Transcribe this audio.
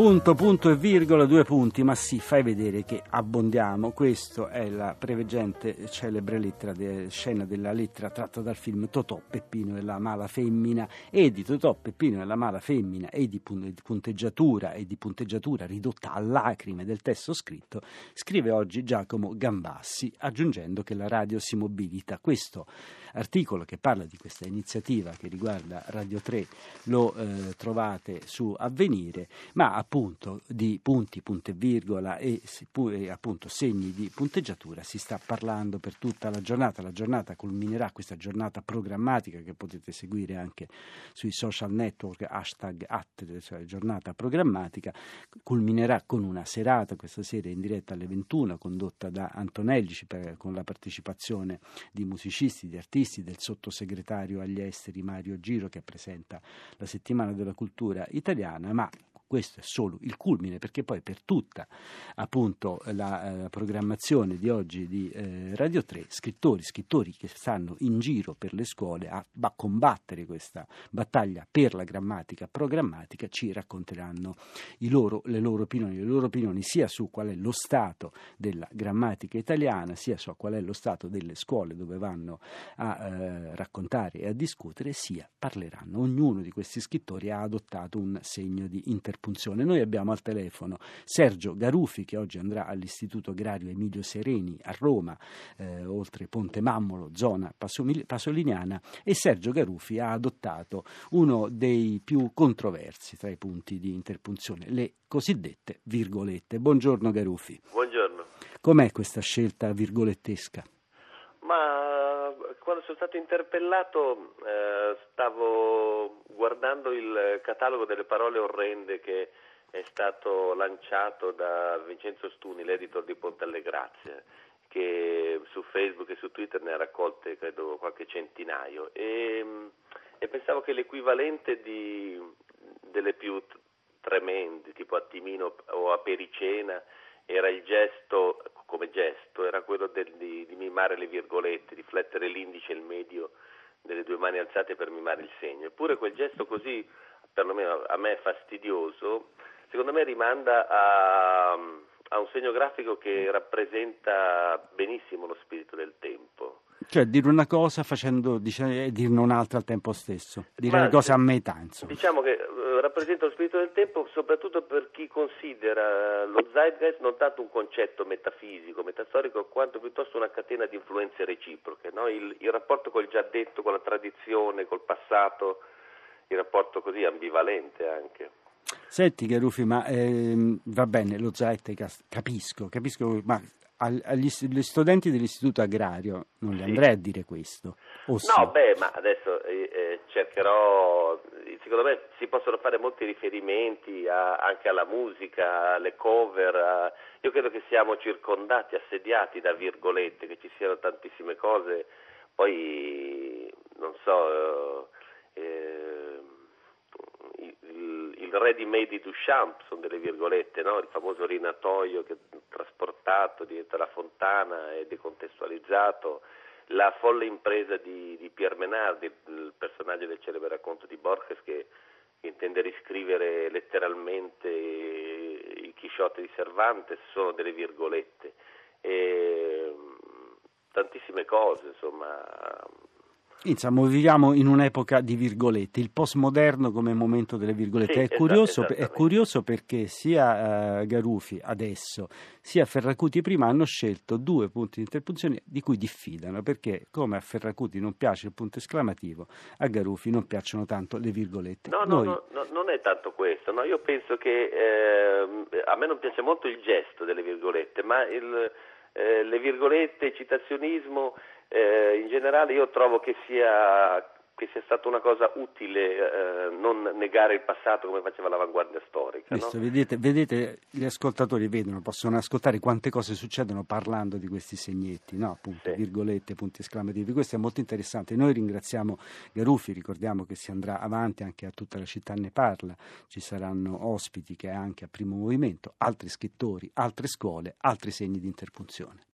Punto, punto e virgola, due punti, ma sì, fai vedere che abbondiamo. Questa è la preveggente celebre lettera de, scena della lettera tratta dal film Totò, Peppino e la mala femmina e di Totò, Peppino e la mala femmina e di, punteggiatura e di punteggiatura ridotta a lacrime del testo scritto, scrive oggi Giacomo Gambassi, aggiungendo che la radio si mobilita. Questo articolo che parla di questa iniziativa che riguarda Radio 3 lo eh, trovate su Avvenire, ma appunto di punti, punto e virgola e, appunto segni di punteggiatura si sta parlando per tutta la giornata. La giornata culminerà, questa giornata programmatica che potete seguire anche sui social network, hashtag at, cioè giornata programmatica, culminerà con una serata questa sera in diretta alle 21 condotta da Antonelli per, con la partecipazione di musicisti, di artisti, del sottosegretario agli esteri Mario Giro che presenta la settimana della cultura italiana, ma questo è solo il culmine perché poi per tutta appunto la eh, programmazione di oggi di eh, Radio 3 scrittori, scrittori che stanno in giro per le scuole a, a, combattere questa battaglia per la grammatica programmatica ci racconteranno loro, le loro opinioni, le loro opinioni sia su qual è lo stato della grammatica italiana sia su qual è lo stato delle scuole dove vanno a eh, raccontare e a discutere sia parleranno. Ognuno di questi scrittori ha adottato un segno di interpretazione punzione. Noi abbiamo al telefono Sergio Garufi che oggi andrà all'Istituto Agrario Emilio Sereni a Roma, eh, oltre Ponte Mammolo, zona pasoliniana, e Sergio Garufi ha adottato uno dei più controversi tra i punti di interpunzione, le cosiddette virgolette. Buongiorno Garufi. Buongiorno. Com'è questa scelta virgolettesca? Ma sono stato interpellato eh, stavo guardando il catalogo delle parole orrende che è stato lanciato da Vincenzo Stuni, l'editor di Ponte alle Grazie, che su Facebook e su Twitter ne ha raccolte credo qualche centinaio. E, e pensavo che l'equivalente di, delle più tremende, tipo a Timino o a Pericena, era il gesto, come gesto, era quello del, di, di, mimare le virgolette, di flettere l'indice e il medio delle due mani alzate per mimare il segno. Eppure quel gesto così, perlomeno a me fastidioso, secondo me rimanda a, a un segno grafico che rappresenta benissimo lo spirito del tempo. Cioè dire una cosa facendo, dice, e dirne un'altra al tempo stesso, dire Ma, le cose a metà. Insomma. Diciamo che uh, rappresenta lo spirito del tempo soprattutto per chi considera lo zeitgeist non tanto un concetto metafisico, metastorico, quanto piuttosto una catena di influenze reciproche, no? il, il rapporto col già detto, con la tradizione, col passato, il rapporto così ambivalente anche. Senti Garufi, ma ehm, va bene, lo zeitgeist, capisco, capisco, ma agli studenti dell'istituto agrario non gli andrei a dire questo. no, sì? beh, ma adesso eh, eh, cercherò, secondo me si possono fare molti riferimenti a, anche alla musica, alle cover, a, io credo che siamo circondati, assediati da virgolette, che ci siano tantissime cose, poi non so... Eh, il, il ready made di Duchamp sono delle virgolette, no? il famoso rinatoio che trasportato diventa la fontana e decontestualizzato, la folle impresa di, di Pierre Menardi, il personaggio del celebre racconto di Borges che, che intende riscrivere letteralmente il Chisciotte di Cervantes, sono delle virgolette. E, tantissime cose, insomma, Insomma, viviamo in un'epoca di virgolette, il postmoderno come momento delle virgolette. Sì, è, curioso, è, curioso, perché sia uh, Garufi adesso sia Ferracuti prima hanno scelto due punti di interpunzione di cui diffidano, perché come a Ferracuti non piace il punto esclamativo, a Garufi non piacciono tanto le virgolette. No, Noi... no, no, non è tanto questo, no? io penso che eh, a me non piace molto il gesto delle virgolette, ma il, eh, le virgolette, il citazionismo eh, in generale io trovo che sia, che sia stata una cosa utile eh, non negare il passato come faceva l'avanguardia storica. Visto, no? vedete, vedete, gli ascoltatori vedono, possono ascoltare quante cose succedono parlando di questi segnetti, no? Appunto, sì. virgolette, punti esclamativi. Questo è molto interessante. Noi ringraziamo Garuffi, ricordiamo che si andrà avanti anche a tutta la città ne parla, ci saranno ospiti che anche a primo movimento, altri scrittori, altre scuole, altri segni di interpunzione.